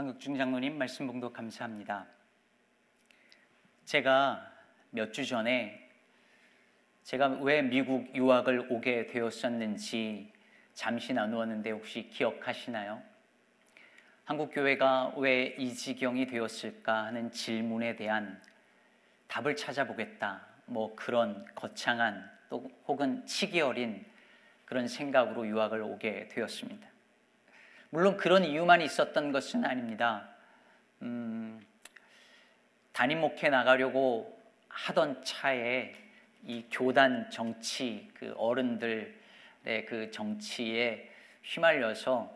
한국중 장로님 말씀 봉독 감사합니다. 제가 몇 주 전에 제가 왜 미국 유학을 오게 되었었는지 잠시 나누었는데 혹시 기억하시나요? 한국 교회가 왜 이 지경이 되었을까 하는 질문에 대한 답을 찾아보겠다. 뭐 그런 거창한 또 혹은 치기 어린 그런 생각으로 유학을 오게 되었습니다. 물론 그런 이유만 있었던 것은 아닙니다. 음, 담임 목회 나가려고 하던 차에 이 교단 정치 그 어른들의 그 정치에 휘말려서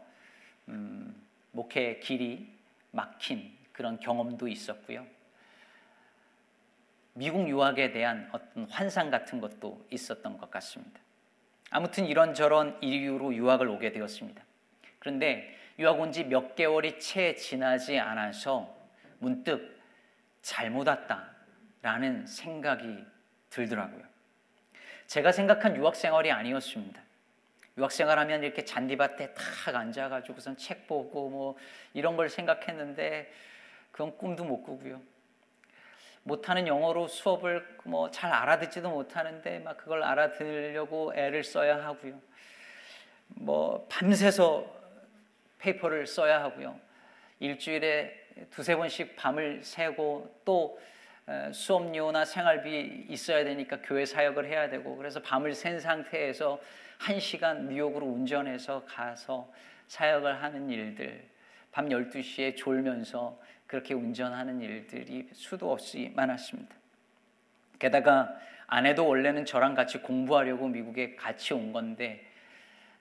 음, 목회 길이 막힌 그런 경험도 있었고요. 미국 유학에 대한 어떤 환상 같은 것도 있었던 것 같습니다. 아무튼 이런저런 이유로 유학을 오게 되었습니다. 그런데 유학 온 지 몇 개월이 채 지나지 않아서 문득 잘못 왔다라는 생각이 들더라고요. 제가 생각한 유학 생활이 아니었습니다. 유학 생활하면 이렇게 잔디밭에 탁 앉아가지고선 책 보고 뭐 이런 걸 생각했는데 그건 꿈도 못 꾸고요. 못하는 영어로 수업을 뭐 잘 알아듣지도 못하는데 막 그걸 알아들으려고 애를 써야 하고요. 뭐 밤새서 페이퍼를 써야 하고요. 일주일에 두세 번씩 밤을 새고 또 수업료나 생활비 있어야 되니까 교회 사역을 해야 되고 그래서 밤을 샌 상태에서 한 시간 뉴욕으로 운전해서 가서 사역을 하는 일들 밤 12시에 졸면서 그렇게 운전하는 일들이 수도 없이 많았습니다. 게다가 아내도 원래는 저랑 같이 공부하려고 미국에 같이 온 건데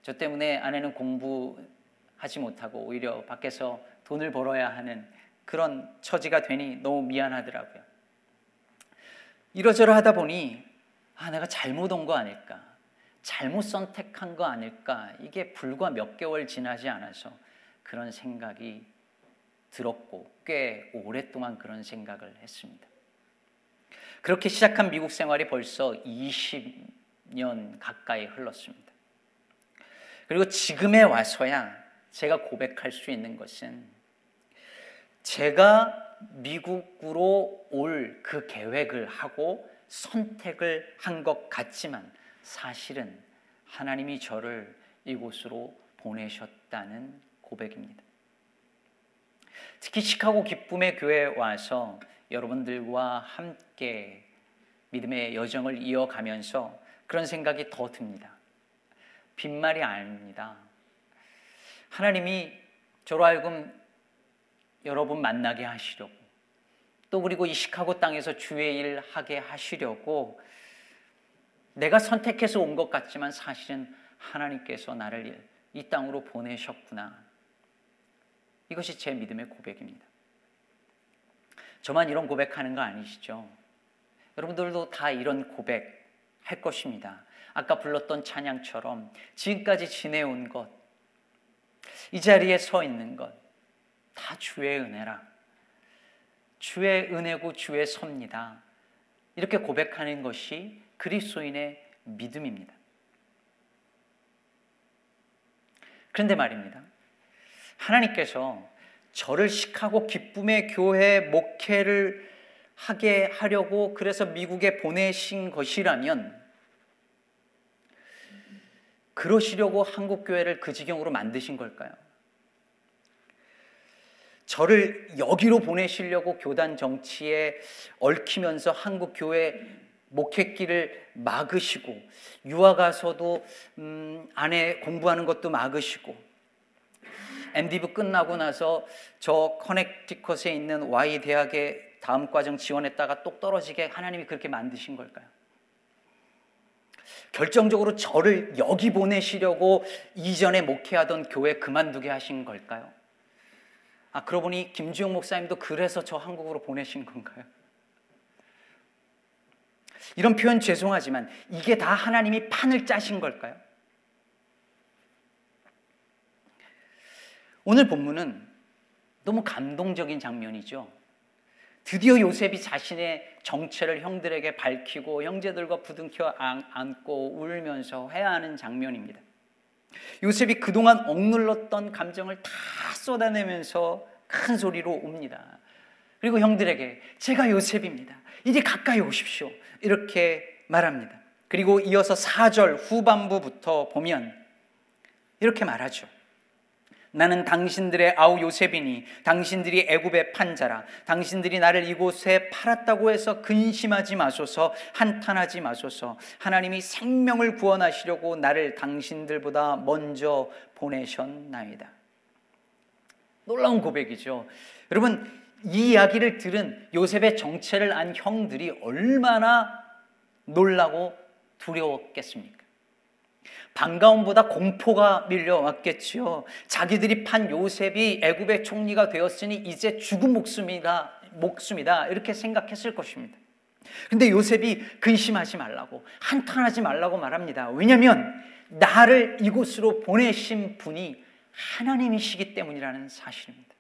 저 때문에 아내는 공부 하지 못하고 오히려 밖에서 돈을 벌어야 하는 그런 처지가 되니 너무 미안하더라고요. 이러저러 하다 보니 아 내가 잘못 온 거 아닐까 잘못 선택한 거 아닐까 이게 불과 몇 개월 지나지 않아서 그런 생각이 들었고 꽤 오랫동안 그런 생각을 했습니다. 그렇게 시작한 미국 생활이 벌써 20년 가까이 흘렀습니다. 그리고 지금에 와서야 제가 고백할 수 있는 것은 제가 미국으로 올 그 계획을 하고 선택을 한 것 같지만 사실은 하나님이 저를 이곳으로 보내셨다는 고백입니다. 특히 시카고 기쁨의 교회에 와서 여러분들과 함께 믿음의 여정을 이어가면서 그런 생각이 더 듭니다. 빈말이 아닙니다. 하나님이 저로 하여금 여러분 만나게 하시려고 또 그리고 이 시카고 땅에서 주의 일 하게 하시려고 내가 선택해서 온 것 같지만 사실은 하나님께서 나를 이 땅으로 보내셨구나. 이것이 제 믿음의 고백입니다. 저만 이런 고백하는 거 아니시죠? 여러분들도 다 이런 고백 할 것입니다. 아까 불렀던 찬양처럼 지금까지 지내온 것, 이 자리에 서 있는 것, 다 주의 은혜라. 주의 은혜고 주의 섭니다. 이렇게 고백하는 것이 그리스도인의 믿음입니다. 그런데 말입니다. 하나님께서 저를 시카고 기쁨의 교회 목회를 하게 하려고 그래서 미국에 보내신 것이라면 그러시려고 한국 교회를 그 지경으로 만드신 걸까요? 저를 여기로 보내시려고 교단 정치에 얽히면서 한국 교회 목회길을 막으시고 유학 가서도 음, 안에 공부하는 것도 막으시고 MD부 끝나고 나서 저 커넥티컷에 있는 Y 대학에 다음 과정 지원했다가 똑 떨어지게 하나님이 그렇게 만드신 걸까요? 결정적으로 저를 여기 보내시려고 이전에 목회하던 교회 그만두게 하신 걸까요? 아, 그러고 보니 김주영 목사님도 그래서 저 한국으로 보내신 건가요? 이런 표현 죄송하지만 이게 다 하나님이 판을 짜신 걸까요? 오늘 본문은 너무 감동적인 장면이죠. 드디어 요셉이 자신의 정체를 형들에게 밝히고 형제들과 부둥켜 안고 울면서 회하는 장면입니다. 요셉이 그동안 억눌렀던 감정을 다 쏟아내면서 큰 소리로 옵니다. 그리고 형들에게 제가 요셉입니다. 이제 가까이 오십시오. 이렇게 말합니다. 그리고 이어서 4절 후반부부터 보면 이렇게 말하죠. 나는 당신들의 아우 요셉이니 당신들이 애굽의 판자라 당신들이 나를 이곳에 팔았다고 해서 근심하지 마소서 한탄하지 마소서 하나님이 생명을 구원하시려고 나를 당신들보다 먼저 보내셨나이다. 놀라운 고백이죠. 여러분 이 이야기를 들은 요셉의 정체를 안 형들이 얼마나 놀라고 두려웠겠습니까? 반가움보다 공포가 밀려왔겠지요. 자기들이 판 요셉이 애굽의 총리가 되었으니 이제 죽은 목숨이다, 목숨이다 이렇게 생각했을 것입니다. 근데 요셉이 근심하지 말라고 한탄하지 말라고 말합니다. 왜냐하면 나를 이곳으로 보내신 분이 하나님이시기 때문이라는 사실입니다.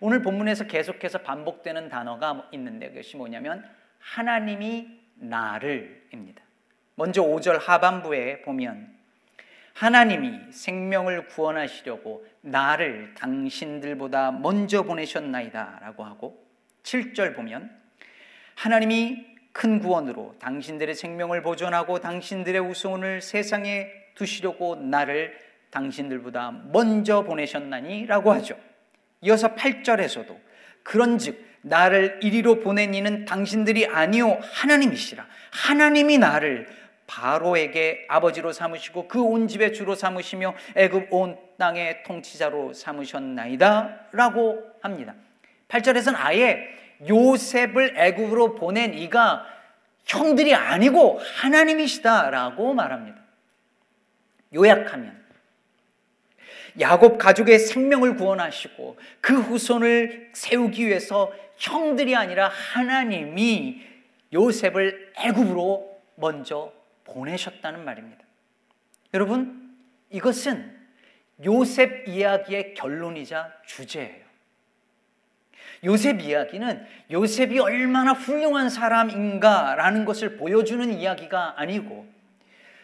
오늘 본문에서 계속해서 반복되는 단어가 있는데 그것이 뭐냐면 하나님이 나를입니다. 먼저 5절 하반부에 보면 하나님이 생명을 구원하시려고 나를 당신들보다 먼저 보내셨나이다 라고 하고 7절 보면 하나님이 큰 구원으로 당신들의 생명을 보존하고 당신들의 우소원을 세상에 두시려고 나를 당신들보다 먼저 보내셨나니 라고 하죠. 이어서 8절에서도 그런 즉 나를 이리로 보낸 이는 당신들이 아니요 하나님이시라 하나님이 나를 바로에게 아버지로 삼으시고 그 온 집의 주로 삼으시며 애굽 온 땅의 통치자로 삼으셨나이다라고 합니다. 8절에서는 아예 요셉을 애굽으로 보낸 이가 형들이 아니고 하나님이시다라고 말합니다. 요약하면 야곱 가족의 생명을 구원하시고 그 후손을 세우기 위해서 형들이 아니라 하나님이 요셉을 애굽으로 먼저 보내셨다는 말입니다. 여러분, 이것은 요셉 이야기의 결론이자 주제예요. 요셉 이야기는 요셉이 얼마나 훌륭한 사람인가라는 것을 보여주는 이야기가 아니고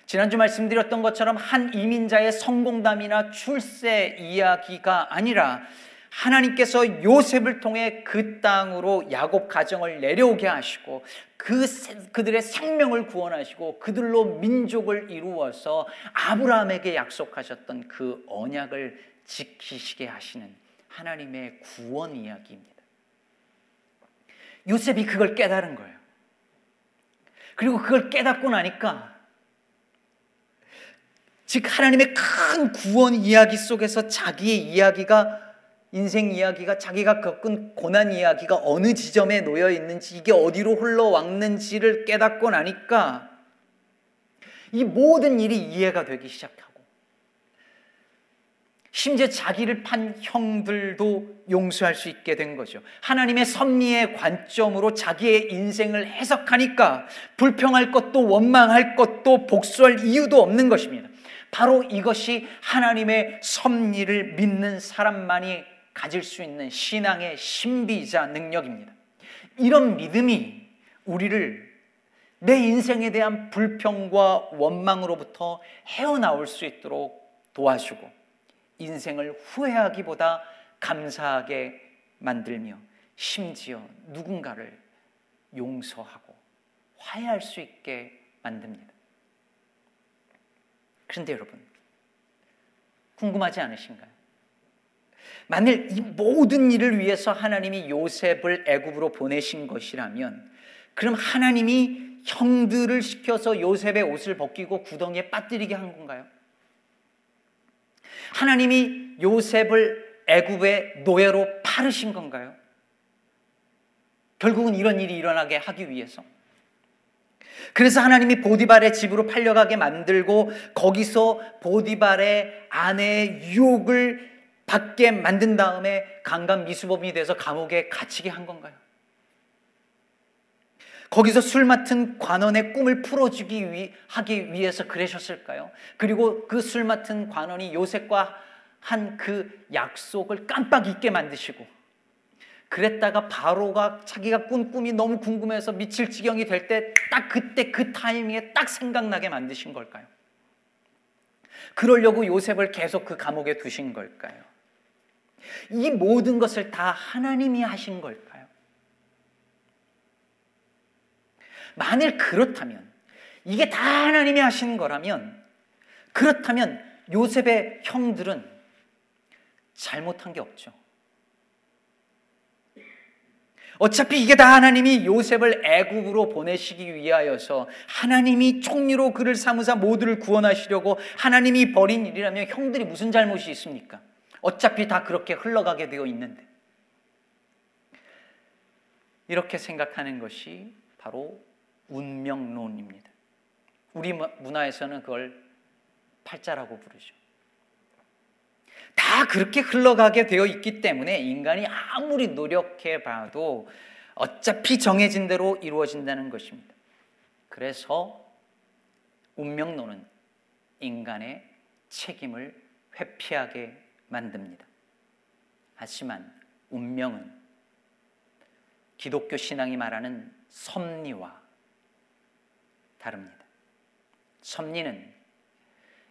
지난주 말씀드렸던 것처럼 한 이민자의 성공담이나 출세 이야기가 아니라 하나님께서 요셉을 통해 그 땅으로 야곱 가정을 내려오게 하시고 그 그들의 생명을 구원하시고 그들로 민족을 이루어서 아브라함에게 약속하셨던 그 언약을 지키시게 하시는 하나님의 구원 이야기입니다. 요셉이 그걸 깨달은 거예요. 그리고 그걸 깨닫고 나니까 즉 하나님의 큰 구원 이야기 속에서 자기의 이야기가 인생 이야기가 자기가 겪은 고난 이야기가 어느 지점에 놓여 있는지 이게 어디로 흘러왔는지를 깨닫고 나니까 이 모든 일이 이해가 되기 시작하고 심지어 자기를 판 형들도 용서할 수 있게 된 거죠. 하나님의 섭리의 관점으로 자기의 인생을 해석하니까 불평할 것도 원망할 것도 복수할 이유도 없는 것입니다. 바로 이것이 하나님의 섭리를 믿는 사람만이 가질 수 있는 신앙의 신비자 능력입니다. 이런 믿음이 우리를 내 인생에 대한 불평과 원망으로부터 헤어나올 수 있도록 도와주고 인생을 후회하기보다 감사하게 만들며 심지어 누군가를 용서하고 화해할 수 있게 만듭니다. 그런데 여러분, 궁금하지 않으신가요? 만일 이 모든 일을 위해서 하나님이 요셉을 애굽으로 보내신 것이라면 그럼 하나님이 형들을 시켜서 요셉의 옷을 벗기고 구덩이에 빠뜨리게 한 건가요? 하나님이 요셉을 애굽의 노예로 파르신 건가요? 결국은 이런 일이 일어나게 하기 위해서 그래서 하나님이 보디발의 집으로 팔려가게 만들고 거기서 보디발의 아내의 유혹을 받게 만든 다음에 강간 미수범이 돼서 감옥에 갇히게 한 건가요? 거기서 술 맡은 관원의 꿈을 풀어주기 위, 하기 위해서 그러셨을까요? 그리고 그 술 맡은 관원이 요셉과 한 그 약속을 깜빡 잊게 만드시고 그랬다가 바로가 자기가 꾼 꿈이 너무 궁금해서 미칠 지경이 될 때 딱 그때 그 타이밍에 딱 생각나게 만드신 걸까요? 그러려고 요셉을 계속 그 감옥에 두신 걸까요? 이 모든 것을 다 하나님이 하신 걸까요? 만일 그렇다면, 이게 다 하나님이 하신 거라면, 그렇다면 요셉의 형들은 잘못한 게 없죠. 어차피 이게 다 하나님이 요셉을 애굽으로 보내시기 위하여서 하나님이 총리로 그를 삼으사 모두를 구원하시려고 하나님이 벌인 일이라면 형들이 무슨 잘못이 있습니까? 어차피 다 그렇게 흘러가게 되어 있는데. 이렇게 생각하는 것이 바로 운명론입니다. 우리 문화에서는 그걸 팔자라고 부르죠. 다 그렇게 흘러가게 되어 있기 때문에 인간이 아무리 노력해 봐도 어차피 정해진 대로 이루어진다는 것입니다. 그래서 운명론은 인간의 책임을 회피하게 만듭니다. 하지만 운명은 기독교 신앙이 말하는 섭리와 다릅니다. 섭리는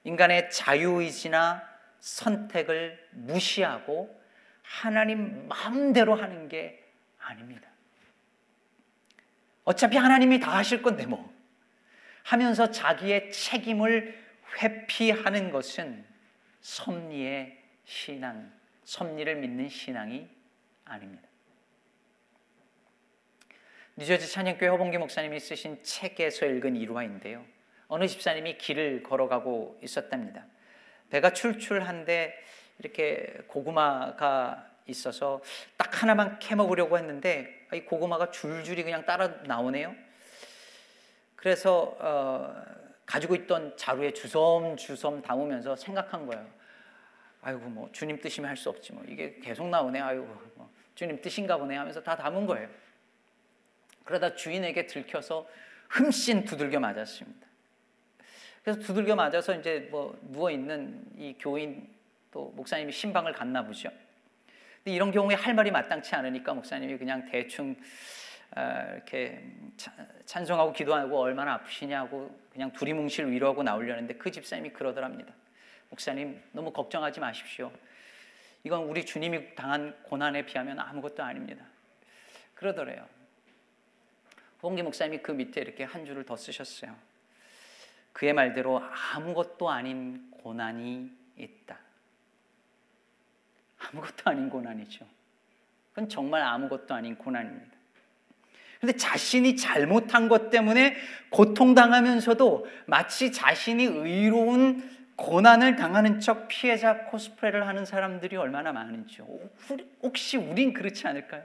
인간의 자유의지나 선택을 무시하고 하나님 마음대로 하는 게 아닙니다. 어차피 하나님이 다 하실 건데 뭐 하면서 자기의 책임을 회피하는 것은 섭리의 신앙, 섭리를 믿는 신앙이 아닙니다. 뉴저지 찬양교회 허봉기 목사님이 쓰신 책에서 읽은 일화인데요. 어느 집사님이 길을 걸어가고 있었답니다. 배가 출출한데 이렇게 고구마가 있어서 딱 하나만 캐 먹으려고 했는데 이 고구마가 줄줄이 그냥 따라 나오네요. 그래서 어, 가지고 있던 자루에 주섬주섬 담으면서 생각한 거예요. 아이고 뭐 주님 뜻이면 할 수 없지 뭐 이게 계속 나오네. 아이고 뭐 주님 뜻인가 보네 하면서 다 담은 거예요. 그러다 주인에게 들켜서 흠씬 두들겨 맞았습니다. 그래서 두들겨 맞아서 이제 뭐 누워 있는 이 교인 또 목사님이 신방을 갔나 보죠. 근데 이런 경우에 할 말이 마땅치 않으니까 목사님이 그냥 대충 아, 이렇게 찬송하고 기도하고 얼마나 아프시냐고 그냥 두리뭉실 위로하고 나오려는데 그 집사님이 그러더랍니다. 목사님 너무 걱정하지 마십시오. 이건 우리 주님이 당한 고난에 비하면 아무것도 아닙니다. 그러더래요. 홍기 목사님이 그 밑에 이렇게 한 줄을 더 쓰셨어요. 그의 말대로 아무것도 아닌 고난이 있다. 아무것도 아닌 고난이죠. 그건 정말 아무것도 아닌 고난입니다. 그런데 자신이 잘못한 것 때문에 고통당하면서도 마치 자신이 의로운 고난을 당하는 척 피해자 코스프레를 하는 사람들이 얼마나 많은지요. 혹시 우린 그렇지 않을까요?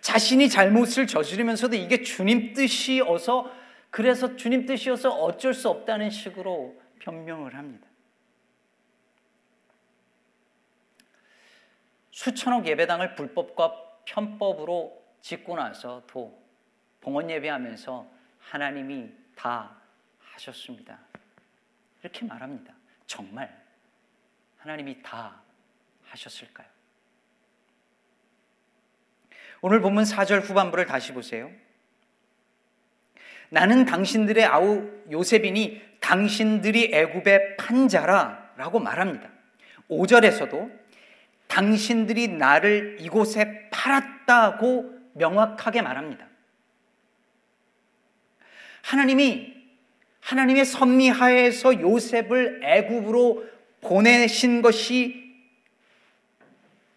자신이 잘못을 저지르면서도 이게 주님 뜻이어서 그래서 주님 뜻이어서 어쩔 수 없다는 식으로 변명을 합니다. 수천억 예배당을 불법과 편법으로 짓고 나서도 봉헌 예배하면서 하나님이 다 하셨습니다. 이렇게 말합니다. 정말 하나님이 다 하셨을까요? 오늘 본문 4절 후반부를 다시 보세요. 나는 당신들의 아우 요셉이니 당신들이 애굽의 판자라라고 말합니다. 5절에서도 당신들이 나를 이곳에 팔았다고 명확하게 말합니다. 하나님이 하나님의 섭리하에서 요셉을 애굽으로 보내신 것이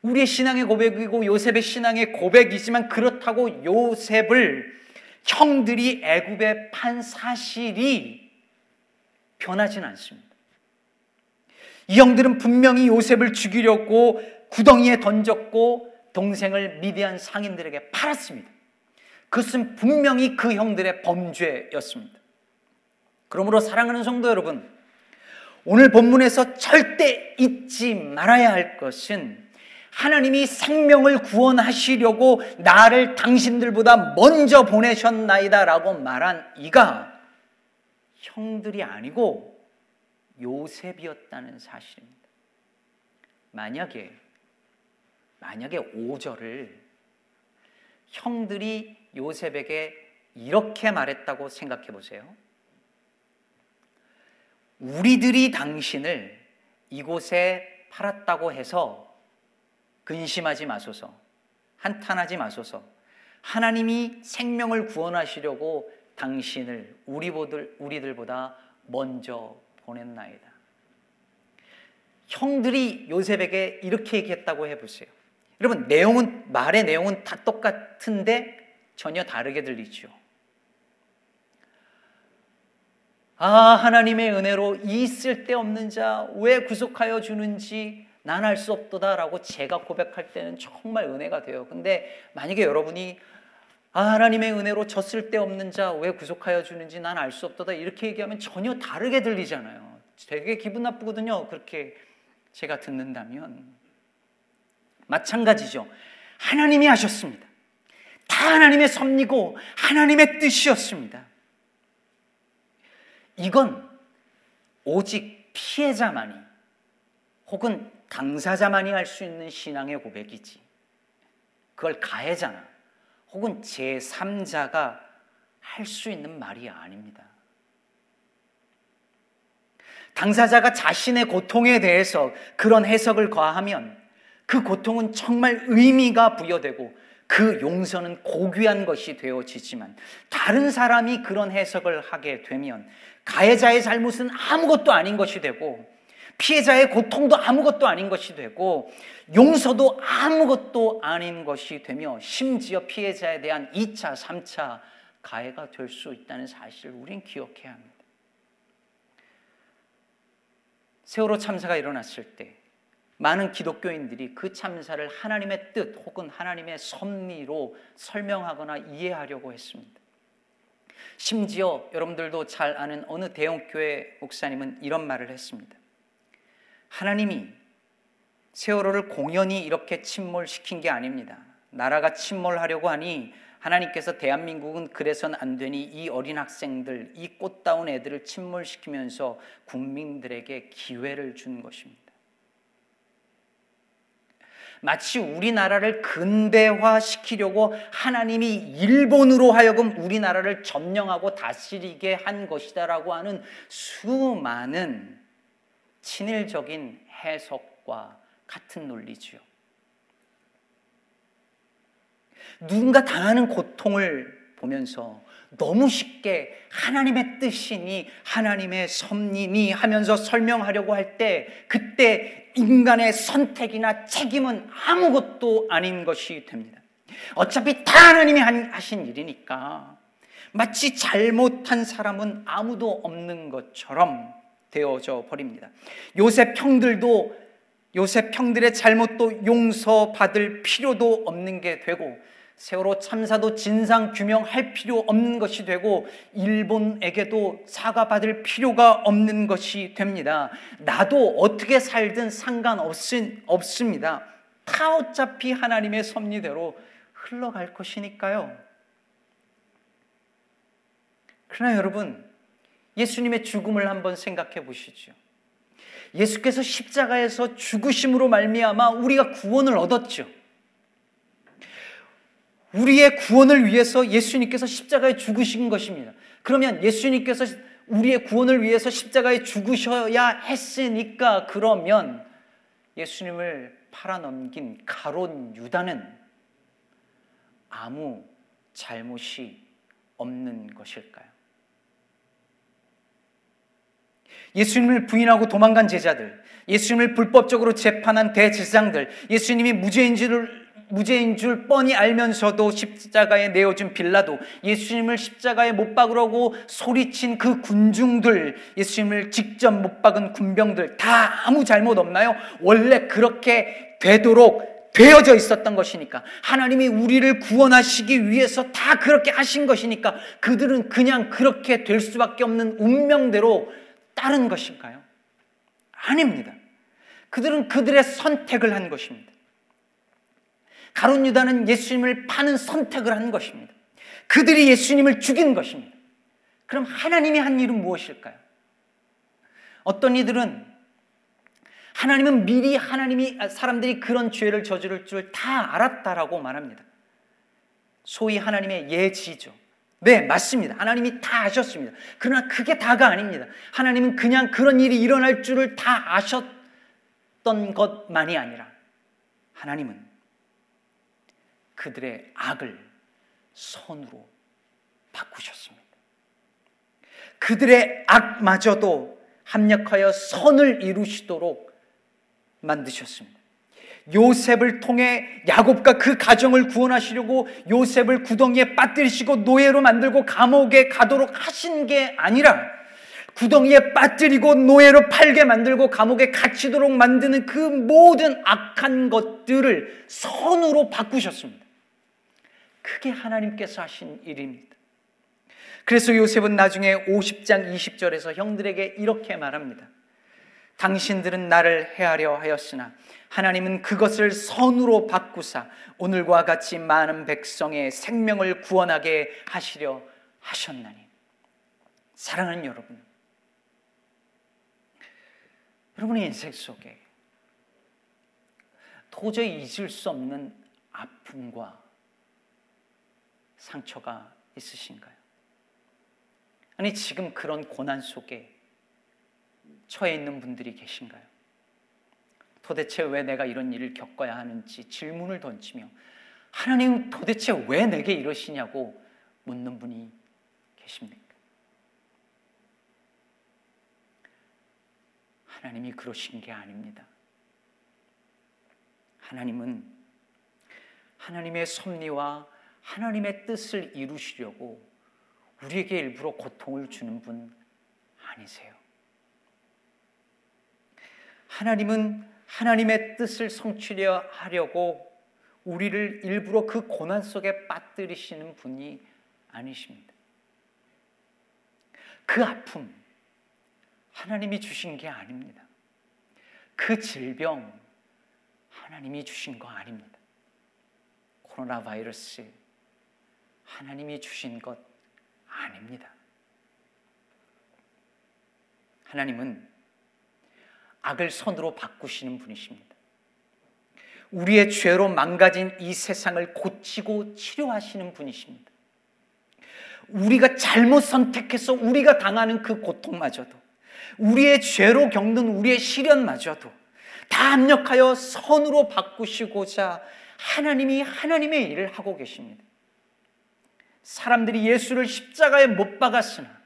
우리의 신앙의 고백이고 요셉의 신앙의 고백이지만 그렇다고 요셉을 형들이 애굽에 판 사실이 변하지는 않습니다. 이 형들은 분명히 요셉을 죽이려고 구덩이에 던졌고 동생을 미디안 상인들에게 팔았습니다. 그것은 분명히 그 형들의 범죄였습니다. 그러므로 사랑하는 성도 여러분, 오늘 본문에서 절대 잊지 말아야 할 것은 하나님이 생명을 구원하시려고 나를 당신들보다 먼저 보내셨나이다 라고 말한 이가 형들이 아니고 요셉이었다는 사실입니다. 만약에 만약에 5절을 형들이 요셉에게 이렇게 말했다고 생각해 보세요. 우리들이 당신을 이곳에 팔았다고 해서 근심하지 마소서. 한탄하지 마소서. 하나님이 생명을 구원하시려고 당신을 우리보들, 우리들보다 먼저 보냈나이다. 형들이 요셉에게 이렇게 얘기했다고 해보세요. 여러분, 내용은, 말의 내용은 다 똑같은데 전혀 다르게 들리죠. 아, 하나님의 은혜로 이 쓸데없는 자 왜 구속하여 주는지 난 알 수 없도다라고 제가 고백할 때는 정말 은혜가 돼요. 근데 만약에 여러분이 아, 하나님의 은혜로 저 쓸데없는 자 왜 구속하여 주는지 난 알 수 없도다 이렇게 얘기하면 전혀 다르게 들리잖아요. 되게 기분 나쁘거든요. 그렇게 제가 듣는다면 마찬가지죠. 하나님이 하셨습니다. 다 하나님의 섭리고 하나님의 뜻이었습니다. 이건 오직 피해자만이 혹은 당사자만이 할 수 있는 신앙의 고백이지. 그걸 가해자나 혹은 제3자가 할 수 있는 말이 아닙니다. 당사자가 자신의 고통에 대해서 그런 해석을 과하면 그 고통은 정말 의미가 부여되고 그 용서는 고귀한 것이 되어지지만 다른 사람이 그런 해석을 하게 되면 가해자의 잘못은 아무것도 아닌 것이 되고 피해자의 고통도 아무것도 아닌 것이 되고 용서도 아무것도 아닌 것이 되며 심지어 피해자에 대한 2차, 3차 가해가 될 수 있다는 사실을 우린 기억해야 합니다. 세월호 참사가 일어났을 때 많은 기독교인들이 그 참사를 하나님의 뜻 혹은 하나님의 섭리로 설명하거나 이해하려고 했습니다. 심지어 여러분들도 잘 아는 어느 대형교회 목사님은 이런 말을 했습니다. 하나님이 세월호를 공연히 이렇게 침몰시킨 게 아닙니다. 나라가 침몰하려고 하니 하나님께서 대한민국은 그래서는 안 되니 이 어린 학생들, 이 꽃다운 애들을 침몰시키면서 국민들에게 기회를 준 것입니다. 마치 우리나라를 근대화시키려고 하나님이 일본으로 하여금 우리나라를 점령하고 다스리게 한 것이다라고 하는 수많은 친일적인 해석과 같은 논리지요. 누군가 당하는 고통을 보면서 너무 쉽게 하나님의 뜻이니 하나님의 섭리니 하면서 설명하려고 할 때 그때 인간의 선택이나 책임은 아무것도 아닌 것이 됩니다. 어차피 다 하나님이 하신 일이니까 마치 잘못한 사람은 아무도 없는 것처럼 되어져 버립니다. 요셉 형들도 요셉 형들의 잘못도 용서받을 필요도 없는 게 되고 세월호 참사도 진상 규명할 필요 없는 것이 되고 일본에게도 사과받을 필요가 없는 것이 됩니다. 나도 어떻게 살든 상관없습니다. 다 어차피 하나님의 섭리대로 흘러갈 것이니까요. 그러나 여러분, 예수님의 죽음을 한번 생각해 보시죠. 예수께서 십자가에서 죽으심으로 말미암아 우리가 구원을 얻었죠. 우리의 구원을 위해서 예수님께서 십자가에 죽으신 것입니다. 그러면 예수님께서 우리의 구원을 위해서 십자가에 죽으셔야 했으니까 그러면 예수님을 팔아넘긴 가론 유다는 아무 잘못이 없는 것일까요? 예수님을 부인하고 도망간 제자들, 예수님을 불법적으로 재판한 대제사장들, 예수님이 무죄인 줄 무죄인 줄 뻔히 알면서도 십자가에 내어준 빌라도 예수님을 십자가에 못 박으라고 소리친 그 군중들 예수님을 직접 못 박은 군병들 다 아무 잘못 없나요? 원래 그렇게 되도록 되어져 있었던 것이니까 하나님이 우리를 구원하시기 위해서 다 그렇게 하신 것이니까 그들은 그냥 그렇게 될 수밖에 없는 운명대로 따른 것인가요? 아닙니다. 그들은 그들의 선택을 한 것입니다. 가론 유다는 예수님을 파는 선택을 한 것입니다. 그들이 예수님을 죽인 것입니다. 그럼 하나님이 한 일은 무엇일까요? 어떤 이들은 하나님은 미리 하나님이 사람들이 그런 죄를 저지를 줄 다 알았다라고 말합니다. 소위 하나님의 예지죠. 네, 맞습니다. 하나님이 다 아셨습니다. 그러나 그게 다가 아닙니다. 하나님은 그냥 그런 일이 일어날 줄을 다 아셨던 것만이 아니라 하나님은 그들의 악을 선으로 바꾸셨습니다. 그들의 악마저도 합력하여 선을 이루시도록 만드셨습니다. 요셉을 통해 야곱과 그 가정을 구원하시려고 요셉을 구덩이에 빠뜨리시고 노예로 만들고 감옥에 가도록 하신 게 아니라 구덩이에 빠뜨리고 노예로 팔게 만들고 감옥에 갇히도록 만드는 그 모든 악한 것들을 선으로 바꾸셨습니다. 그게 하나님께서 하신 일입니다. 그래서 요셉은 나중에 50장 20절에서 형들에게 이렇게 말합니다. 당신들은 나를 해하려 하였으나 하나님은 그것을 선으로 바꾸사 오늘과 같이 많은 백성의 생명을 구원하게 하시려 하셨나니. 사랑하는 여러분, 여러분의 인생 속에 도저히 잊을 수 없는 아픔과 상처가 있으신가요? 아니, 지금 그런 고난 속에 처해 있는 분들이 계신가요? 도대체 왜 내가 이런 일을 겪어야 하는지 질문을 던지며 하나님 도대체 왜 내게 이러시냐고 묻는 분이 계십니까? 하나님이 그러신 게 아닙니다. 하나님은 하나님의 섭리와 하나님의 뜻을 이루시려고 우리에게 일부러 고통을 주는 분 아니세요. 하나님은 하나님의 뜻을 성취려 하려고 우리를 일부러 그 고난 속에 빠뜨리시는 분이 아니십니다. 그 아픔, 하나님이 주신 게 아닙니다. 그 질병, 하나님이 주신 거 아닙니다. 코로나 바이러스, 하나님이 주신 것 아닙니다. 하나님은 악을 선으로 바꾸시는 분이십니다. 우리의 죄로 망가진 이 세상을 고치고 치료하시는 분이십니다. 우리가 잘못 선택해서 우리가 당하는 그 고통마저도 우리의 죄로 겪는 우리의 시련마저도 다 합력하여 선으로 바꾸시고자 하나님이 하나님의 일을 하고 계십니다. 사람들이 예수를 십자가에 못 박았으나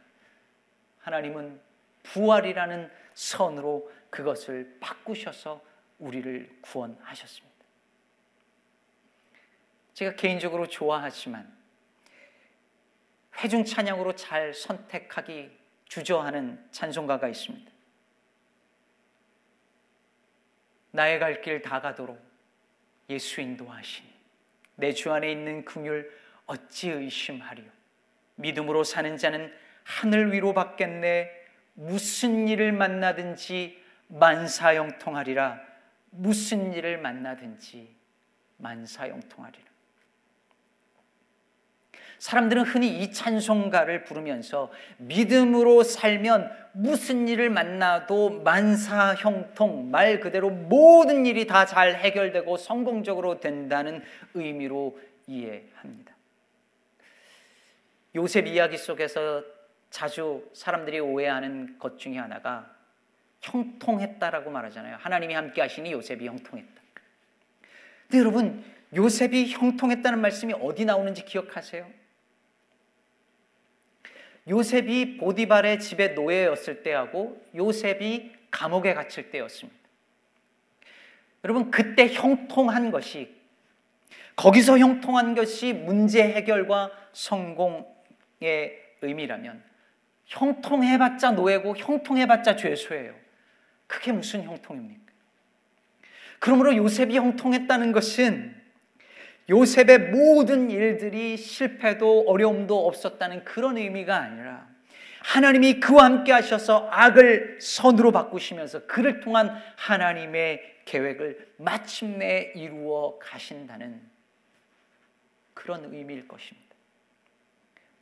하나님은 부활이라는 선으로 그것을 바꾸셔서 우리를 구원하셨습니다. 제가 개인적으로 좋아하지만 회중 찬양으로 잘 선택하기 주저하는 찬송가가 있습니다. 나의 갈 길 다 가도록 예수 인도하시니 내 주 안에 있는 긍휼 어찌 의심하리요? 믿음으로 사는 자는 하늘 위로 받겠네. 무슨 일을 만나든지 만사형통하리라. 무슨 일을 만나든지 만사형통하리라. 사람들은 흔히 이 찬송가를 부르면서 믿음으로 살면 무슨 일을 만나도 만사형통, 말 그대로 모든 일이 다 잘 해결되고 성공적으로 된다는 의미로 이해합니다. 요셉 이야기 속에서 자주 사람들이 오해하는 것 중에 하나가 형통했다라고 말하잖아요. 하나님이 함께 하시니 요셉이 형통했다. 근데 여러분, 요셉이 형통했다는 말씀이 어디 나오는지 기억하세요? 요셉이 보디발의 집에 노예였을 때하고 요셉이 감옥에 갇힐 때였습니다. 여러분, 그때 형통한 것이, 거기서 형통한 것이 문제 해결과 성공 의 의미라면, 형통해봤자 노예고 형통해봤자 죄수예요. 그게 무슨 형통입니까? 그러므로 요셉이 형통했다는 것은 요셉의 모든 일들이 실패도 어려움도 없었다는 그런 의미가 아니라 하나님이 그와 함께 하셔서 악을 선으로 바꾸시면서 그를 통한 하나님의 계획을 마침내 이루어 가신다는 그런 의미일 것입니다.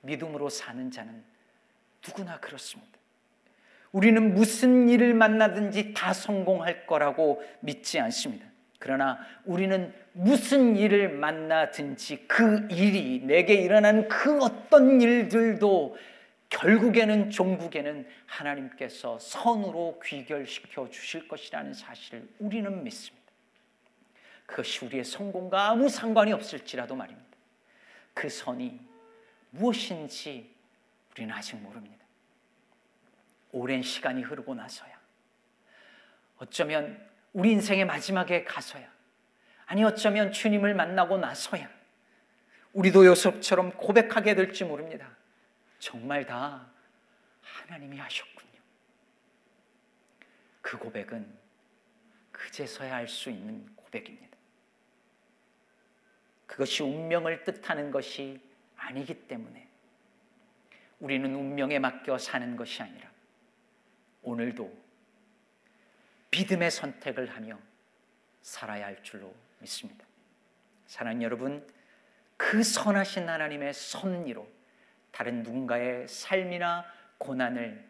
믿음으로 사는 자는 누구나 그렇습니다. 우리는 무슨 일을 만나든지 다 성공할 거라고 믿지 않습니다. 그러나 우리는 무슨 일을 만나든지 그 일이 내게 일어난 그 어떤 일들도 결국에는 종국에는 하나님께서 선으로 귀결시켜 주실 것이라는 사실을 우리는 믿습니다. 그것이 우리의 성공과 아무 상관이 없을지라도 말입니다. 그 선이 무엇인지 우리는 아직 모릅니다. 오랜 시간이 흐르고 나서야 어쩌면 우리 인생의 마지막에 가서야 아니 어쩌면 주님을 만나고 나서야 우리도 요셉처럼 고백하게 될지 모릅니다. 정말 다 하나님이 하셨군요. 그 고백은 그제서야 할수 있는 고백입니다. 그것이 운명을 뜻하는 것이 아니기 때문에 우리는 운명에 맡겨 사는 것이 아니라 오늘도 믿음의 선택을 하며 살아야 할 줄로 믿습니다. 사랑하는 여러분, 그 선하신 하나님의 섭리로 다른 누군가의 삶이나 고난을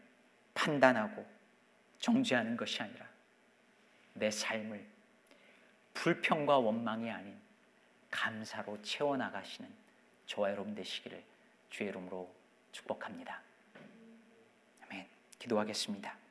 판단하고 정죄하는 것이 아니라 내 삶을 불평과 원망이 아닌 감사로 채워나가시는 저와 여러분 되시기를 주의 이름으로 축복합니다. 아멘. 기도하겠습니다.